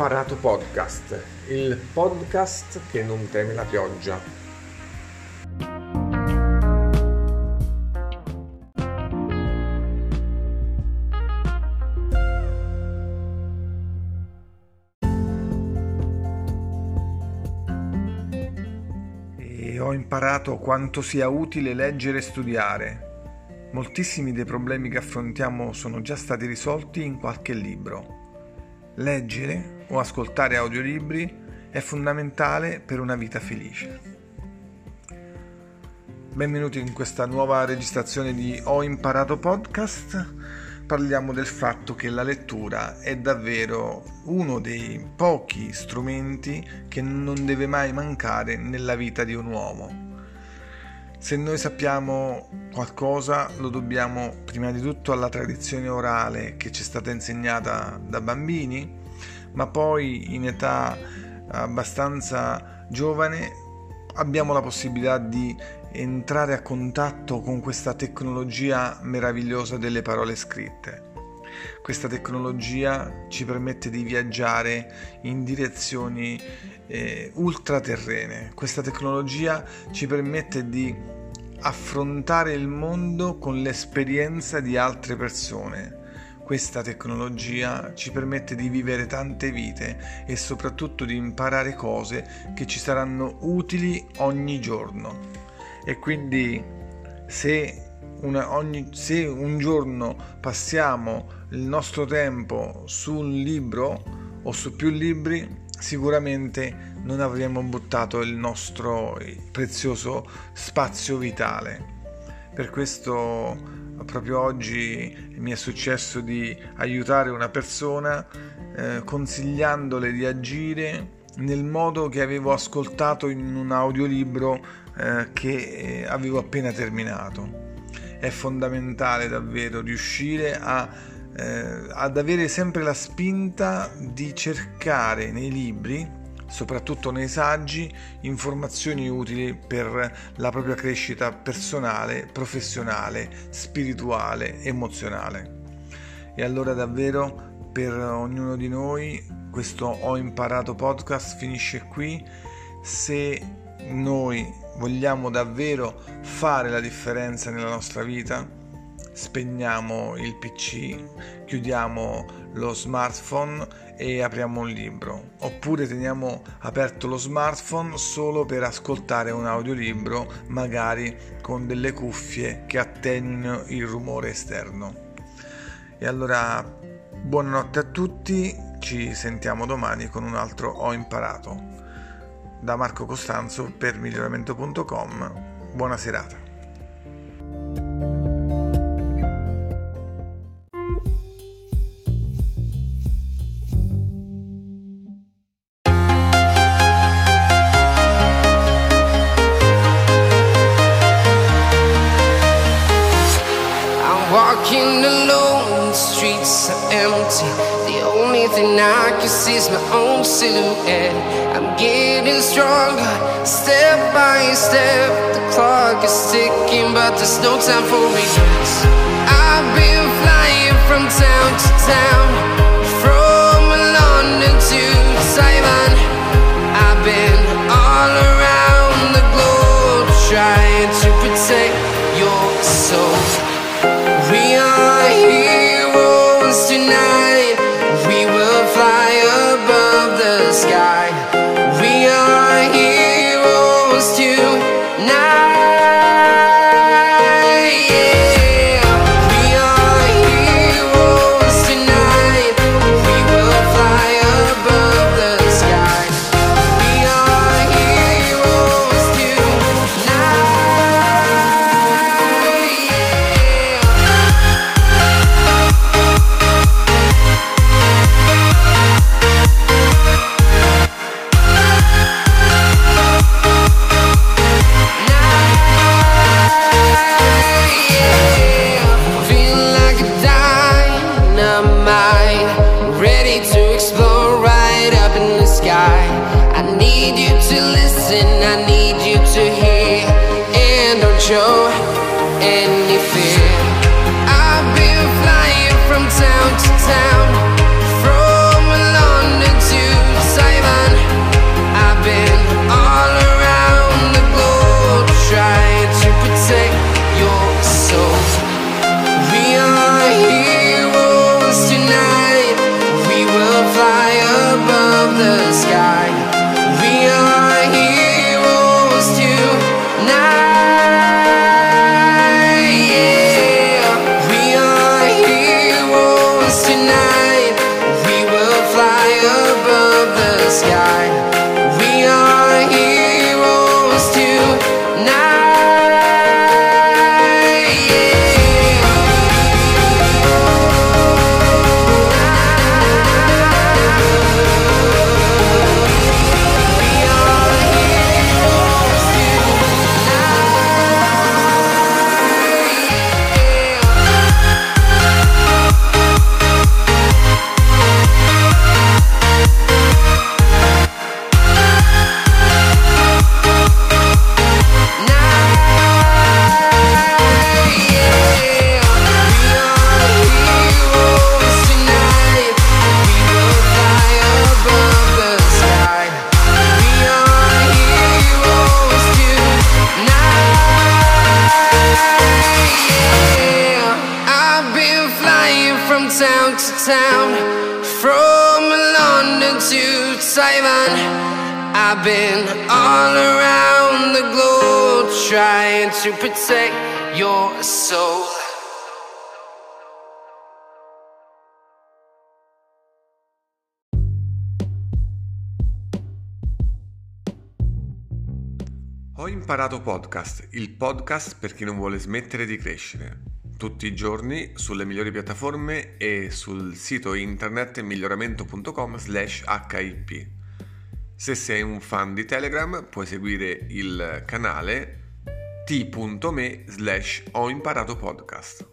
imparato podcast, il podcast che non teme la pioggia. E ho imparato quanto sia utile leggere e studiare. Moltissimi dei problemi che affrontiamo sono già stati risolti in qualche libro. Leggere o ascoltare audiolibri è fondamentale per una vita felice. Benvenuti in questa nuova registrazione di Ho imparato podcast. Parliamo del fatto che la lettura è davvero uno dei pochi strumenti che non deve mai mancare nella vita di un uomo. Se noi sappiamo qualcosa lo dobbiamo prima di tutto alla tradizione orale che ci è stata insegnata da bambini, ma poi in età abbastanza giovane abbiamo la possibilità di entrare a contatto con questa tecnologia meravigliosa delle parole scritte. Questa tecnologia ci permette di viaggiare in direzioni eh, ultraterrene. Questa tecnologia ci permette di affrontare il mondo con l'esperienza di altre persone. Questa tecnologia ci permette di vivere tante vite e soprattutto di imparare cose che ci saranno utili ogni giorno. E quindi se, una, ogni, se un giorno passiamo il nostro tempo su un libro o su più libri, sicuramente non avremmo buttato il nostro prezioso spazio vitale. Per questo proprio oggi mi è successo di aiutare una persona eh, consigliandole di agire nel modo che avevo ascoltato in un audiolibro eh, che avevo appena terminato. È fondamentale davvero riuscire a, eh, ad avere sempre la spinta di cercare nei libri soprattutto nei saggi, informazioni utili per la propria crescita personale, professionale, spirituale, emozionale. E allora davvero per ognuno di noi questo Ho imparato podcast finisce qui. Se noi vogliamo davvero fare la differenza nella nostra vita, spegniamo il PC, chiudiamo lo smartphone e apriamo un libro, oppure teniamo aperto lo smartphone solo per ascoltare un audiolibro, magari con delle cuffie che attenuino il rumore esterno. E allora buonanotte a tutti, ci sentiamo domani con un altro Ho imparato. Da Marco Costanzo per miglioramento.com. Buona serata. Empty. The only thing I can see is my own silhouette. I'm getting stronger, step by step. The clock is ticking, but there's no time for regrets. I've been flying from town to town, from London to Taiwan. Dynamite, ready to explode right up in the sky. I need you to listen, I need town to town, from London to Taiwan. I've been all around the globe trying to protect your soul. Ho imparato podcast, il podcast per chi non vuole smettere di crescere. Tutti i giorni sulle migliori piattaforme e sul sito internet miglioramento.com slash hip. Se sei un fan di Telegram puoi seguire il canale t.me slash ho imparato podcast.